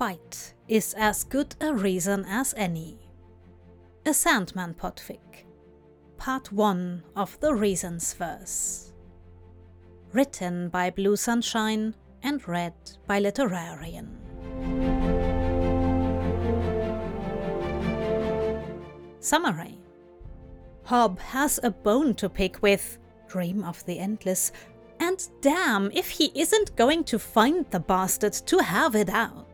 Spite is as good a reason as any. A Sandman Podfic, Part 1 of the Reasons verse. Written by Blue Sunshine and read by Literarian. Summary Hob has a bone to pick with, Dream of the Endless, and damn if he isn't going to find the bastard to have it out.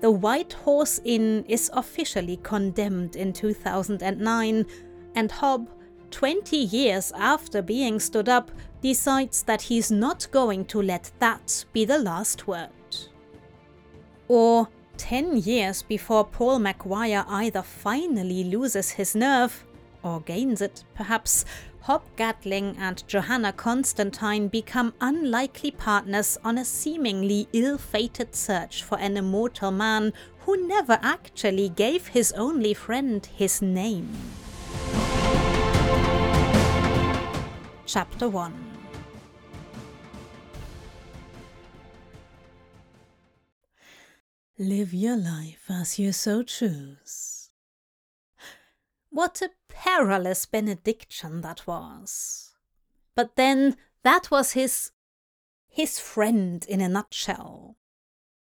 The White Horse Inn is officially condemned in 2009, and Hob, 20 years after being stood up, decides that he's not going to let that be the last word. Or 10 years before Paul McGuire either finally loses his nerve, or gains it perhaps, Hob Gadling and Johanna Constantine become unlikely partners on a seemingly ill fated search for an immortal man who never actually gave his only friend his name. Chapter 1 Live your life as you so choose. What a perilous benediction that was. But then that was his. his friend in a nutshell.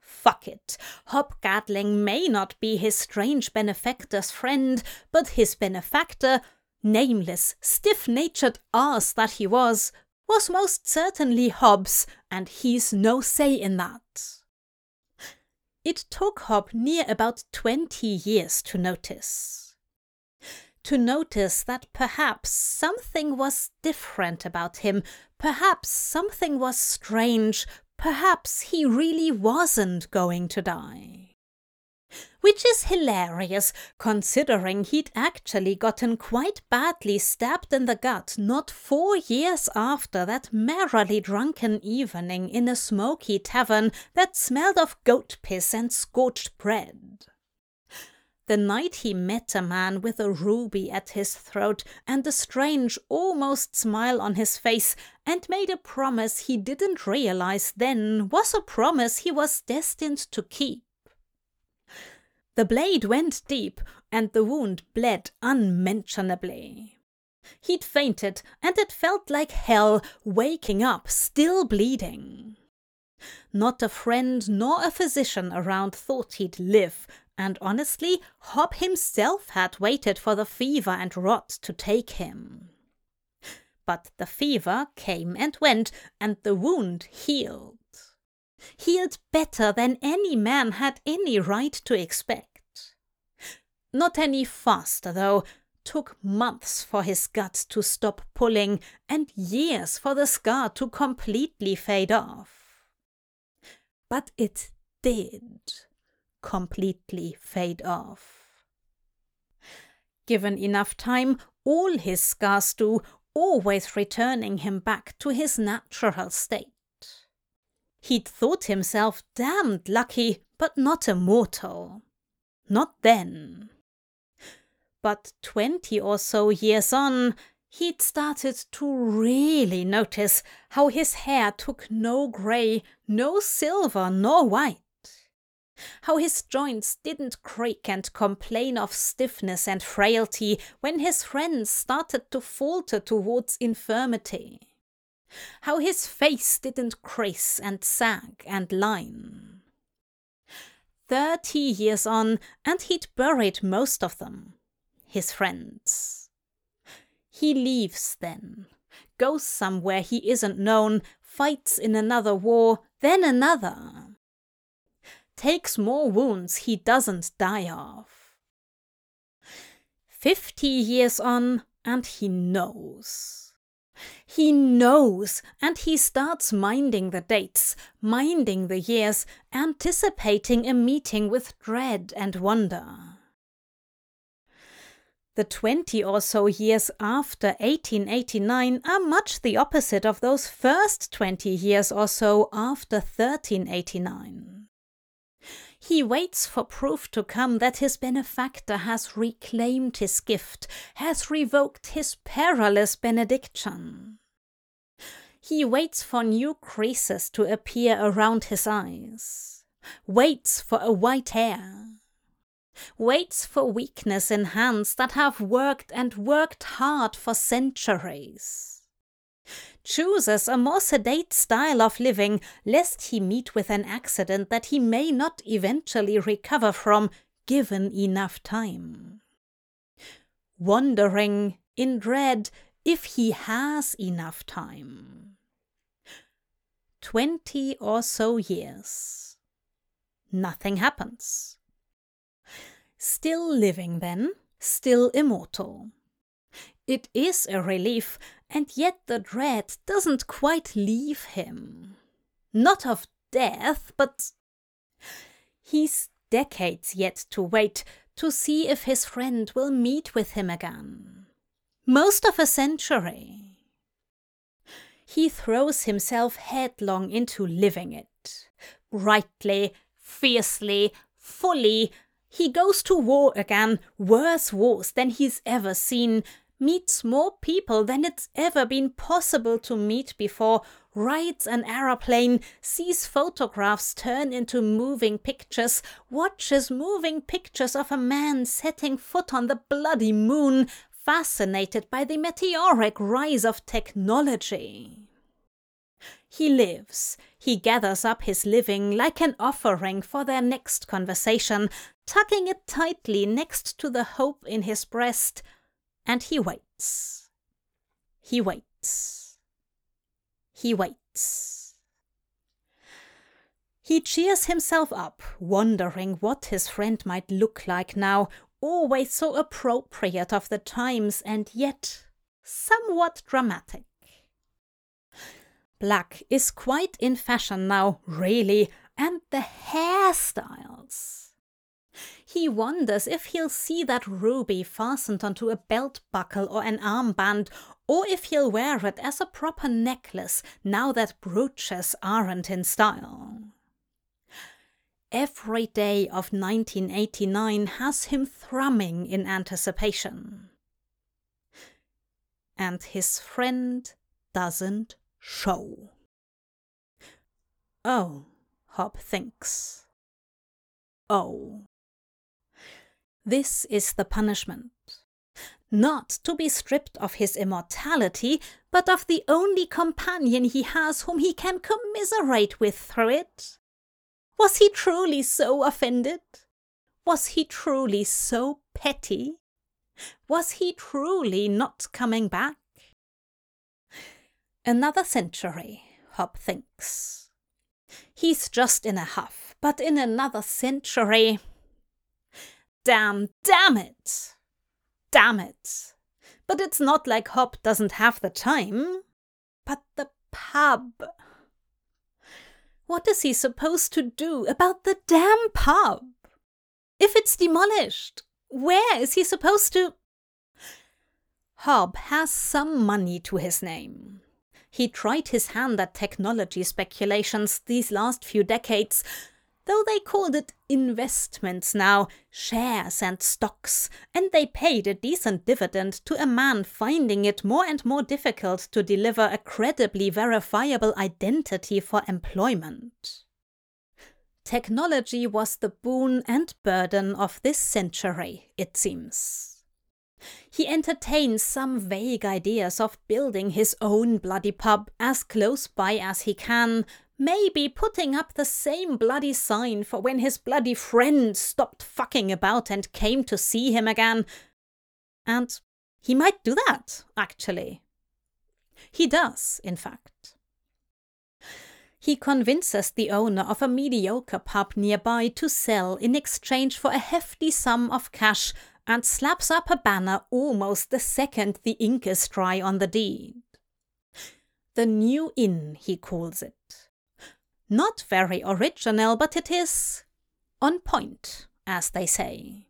Fuck it. Hob Gadling may not be his strange benefactor's friend, but his benefactor, nameless, stiff natured ass that he was, was most certainly Hob's, and he's no say in that. It took Hob near about twenty years to notice to notice that perhaps something was different about him, perhaps something was strange, perhaps he really wasn't going to die. Which is hilarious, considering he'd actually gotten quite badly stabbed in the gut not four years after that merrily drunken evening in a smoky tavern that smelled of goat piss and scorched bread the night he met a man with a ruby at his throat and a strange, almost smile on his face, and made a promise he didn't realize then was a promise he was destined to keep. The blade went deep, and the wound bled unmentionably. He'd fainted, and it felt like hell, waking up, still bleeding. Not a friend nor a physician around thought he'd live, and honestly, Hob himself had waited for the fever and rot to take him. But the fever came and went, and the wound healed. Healed better than any man had any right to expect. Not any faster, though. Took months for his guts to stop pulling, and years for the scar to completely fade off. But it did completely fade off. Given enough time, all his scars do, always returning him back to his natural state. He'd thought himself damned lucky, but not immortal. Not then. But twenty or so years on, he'd started to really notice how his hair took no grey, no silver, nor white how his joints didn't creak and complain of stiffness and frailty when his friends started to falter towards infirmity. How his face didn't crease and sag and line. Thirty years on, and he'd buried most of them, his friends. He leaves then, goes somewhere he isn't known, fights in another war, then another takes more wounds he doesn't die of. Fifty years on, and he knows. He knows, and he starts minding the dates, minding the years, anticipating a meeting with dread and wonder. The 20 or so years after 1889 are much the opposite of those first 20 years or so after 1389. He waits for proof to come that his benefactor has reclaimed his gift, has revoked his perilous benediction. He waits for new creases to appear around his eyes. waits for a white hair, waits for weakness in hands that have worked and worked hard for centuries, chooses a more sedate style of living lest he meet with an accident that he may not eventually recover from given enough time. Wondering in dread if he has enough time. Twenty or so years. Nothing happens. Still living then, still immortal. It is a relief, and yet the dread doesn't quite leave him. Not of death, but. He's decades yet to wait to see if his friend will meet with him again. Most of a century. He throws himself headlong into living it. Brightly, fiercely, fully, he goes to war again, worse wars than he's ever seen, meets more people than it's ever been possible to meet before, rides an aeroplane, sees photographs turn into moving pictures, watches moving pictures of a man setting foot on the bloody moon, fascinated by the meteoric rise of technology. He lives, he gathers up his living like an offering for their next conversation, tucking it tightly next to the hope in his breast, and he waits. He waits. He waits. He cheers himself up, wondering what his friend might look like now, always so appropriate of the times and yet somewhat dramatic. Black is quite in fashion now, really, and the hairstyles. He wonders if he'll see that ruby fastened onto a belt buckle or an armband, or if he'll wear it as a proper necklace now that brooches aren't in style. Every day of 1989 has him thrumming in anticipation. And his friend doesn't show. Oh, Hob thinks. Oh. This is the punishment. Not to be stripped of his immortality, but of the only companion he has whom he can commiserate with through it. Was he truly so offended? Was he truly so petty? Was he truly not coming back? Another century, Hob thinks. He's just in a huff, but in another century Damn, damn it! Damn it! But it's not like Hob doesn't have the time. But the pub. What is he supposed to do about the damn pub? If it's demolished, where is he supposed to? Hob has some money to his name. He tried his hand at technology speculations these last few decades, though they called it investments now, shares and stocks, and they paid a decent dividend to a man finding it more and more difficult to deliver a credibly verifiable identity for employment. Technology was the boon and burden of this century, it seems. He entertains some vague ideas of building his own bloody pub as close by as he can, maybe putting up the same bloody sign for when his bloody friend stopped fucking about and came to see him again. And he might do that, actually. He does, in fact. He convinces the owner of a mediocre pub nearby to sell in exchange for a hefty sum of cash and slaps up a banner almost the second the ink is dry on the deed. The New Inn, he calls it. Not very original, but it is on point, as they say.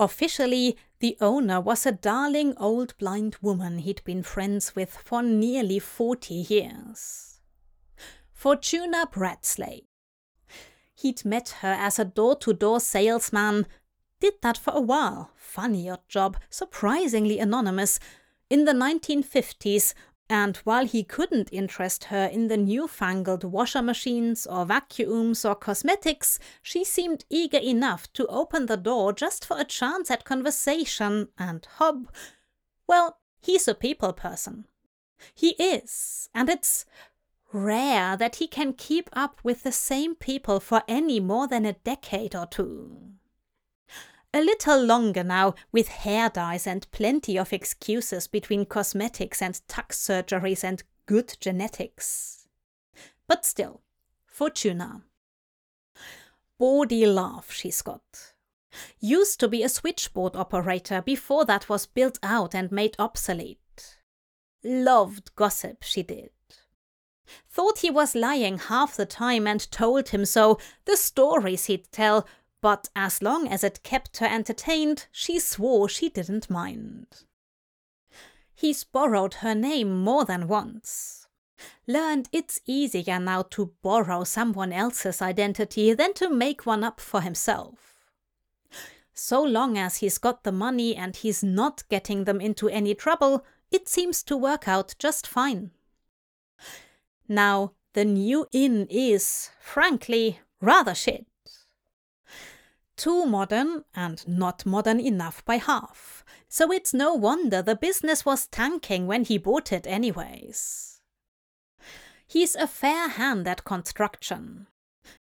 Officially, the owner was a darling old blind woman he'd been friends with for nearly forty years. Fortuna Bradsley. He'd met her as a door to door salesman, did that for a while, funny odd job, surprisingly anonymous, in the 1950s And while he couldn't interest her in the newfangled washer machines or vacuums or cosmetics, she seemed eager enough to open the door just for a chance at conversation, and Hob, well, he's a people person. He is, and it's rare that he can keep up with the same people for any more than a decade or two. A little longer now, with hair dyes and plenty of excuses between cosmetics and tuck surgeries and good genetics. But still, Fortuna. Body love she's got. Used to be a switchboard operator before that was built out and made obsolete. Loved gossip, she did. Thought he was lying half the time and told him so, the stories he'd tell but as long as it kept her entertained, she swore she didn't mind. He's borrowed her name more than once. Learned it's easier now to borrow someone else's identity than to make one up for himself. So long as he's got the money and he's not getting them into any trouble, it seems to work out just fine. Now, the new inn is, frankly, rather shit too modern and not modern enough by half. So it's no wonder the business was tanking when he bought it, anyways. He's a fair hand at construction.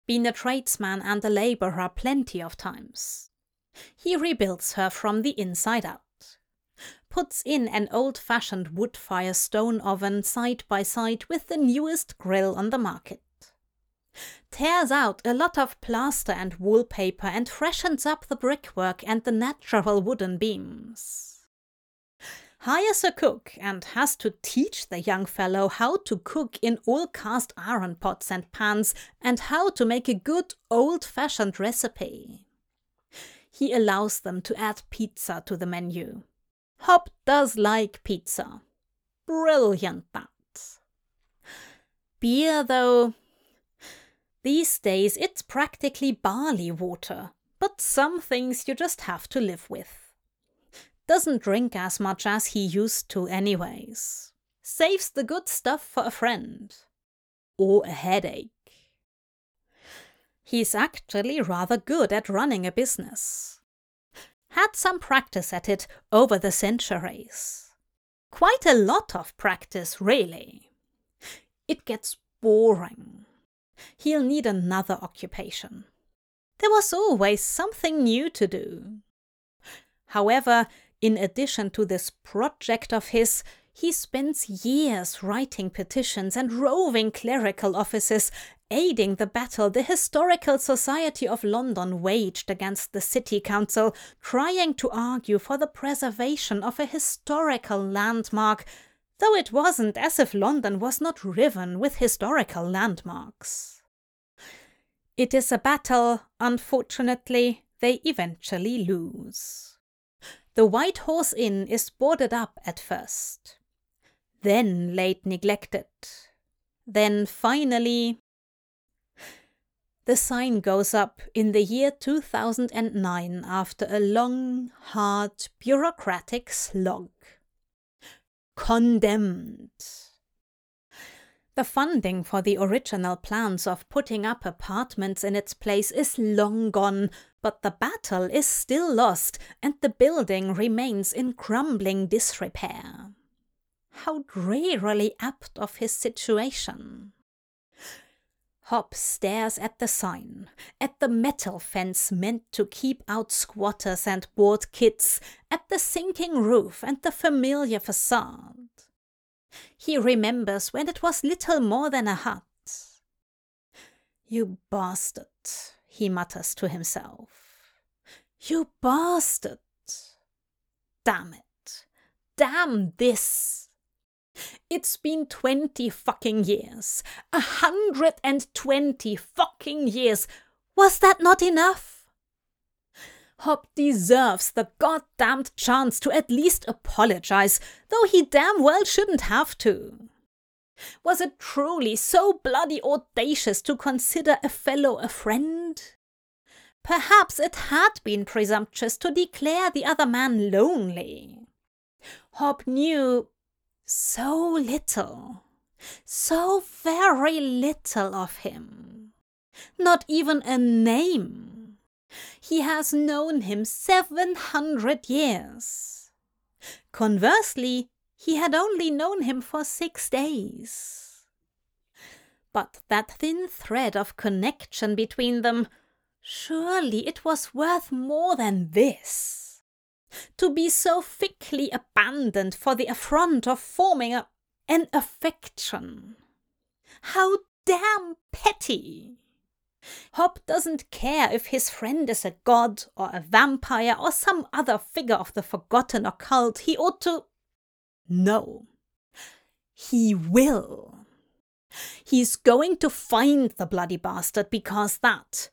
Been a tradesman and a labourer plenty of times. He rebuilds her from the inside out. Puts in an old fashioned wood fire stone oven side by side with the newest grill on the market tears out a lot of plaster and wallpaper and freshens up the brickwork and the natural wooden beams. Hires a cook and has to teach the young fellow how to cook in all cast iron pots and pans and how to make a good old fashioned recipe. He allows them to add pizza to the menu. Hob does like pizza. Brilliant that. Beer, though, these days it's practically barley water, but some things you just have to live with. Doesn't drink as much as he used to, anyways. Saves the good stuff for a friend. Or a headache. He's actually rather good at running a business. Had some practice at it over the centuries. Quite a lot of practice, really. It gets boring he'll need another occupation. There was always something new to do. However, in addition to this project of his, he spends years writing petitions and roving clerical offices, aiding the battle the Historical Society of London waged against the City Council, trying to argue for the preservation of a historical landmark though it wasn't as if London was not riven with historical landmarks. It is a battle, unfortunately, they eventually lose. The White Horse Inn is boarded up at first, then late neglected, then finally. The sign goes up in the year 2009 after a long, hard, bureaucratic slog condemned. The funding for the original plans of putting up apartments in its place is long gone, but the battle is still lost and the building remains in crumbling disrepair. How drearily apt of his situation. Hob stares at the sign, at the metal fence meant to keep out squatters and bored kids, at the sinking roof and the familiar facade. He remembers when it was little more than a hut. You bastard, he mutters to himself. You bastard! Damn it! Damn this! It's been 20 fucking years. A hundred and twenty fucking years. Was that not enough? Hob deserves the goddamned chance to at least apologize, though he damn well shouldn't have to. Was it truly so bloody audacious to consider a fellow a friend? Perhaps it had been presumptuous to declare the other man lonely. Hob knew so little, so very little of him. Not even a name. He has known him seven hundred years. Conversely, he had only known him for six days. But that thin thread of connection between them, surely it was worth more than this. To be so thickly abandoned for the affront of forming a, an affection. How damn petty! Hob doesn't care if his friend is a god or a vampire or some other figure of the forgotten occult. He ought to no. He will. He's going to find the bloody bastard because that,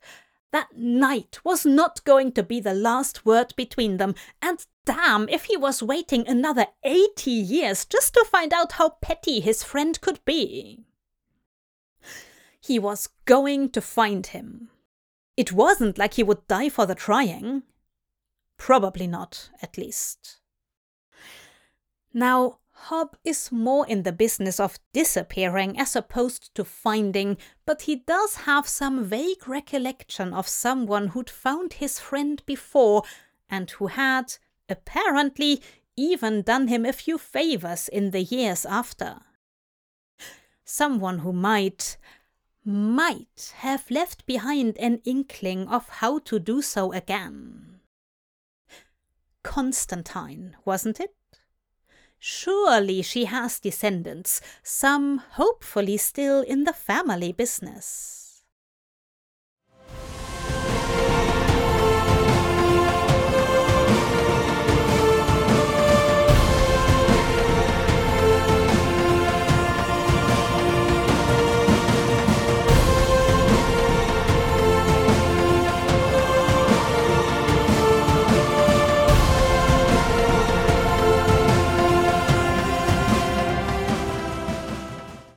that night was not going to be the last word between them, and damn if he was waiting another 80 years just to find out how petty his friend could be. He was going to find him. It wasn't like he would die for the trying. Probably not, at least. Now, Hob is more in the business of disappearing as opposed to finding, but he does have some vague recollection of someone who'd found his friend before and who had, apparently, even done him a few favors in the years after. Someone who might, might have left behind an inkling of how to do so again. Constantine, wasn't it? Surely she has descendants, some hopefully still in the family business.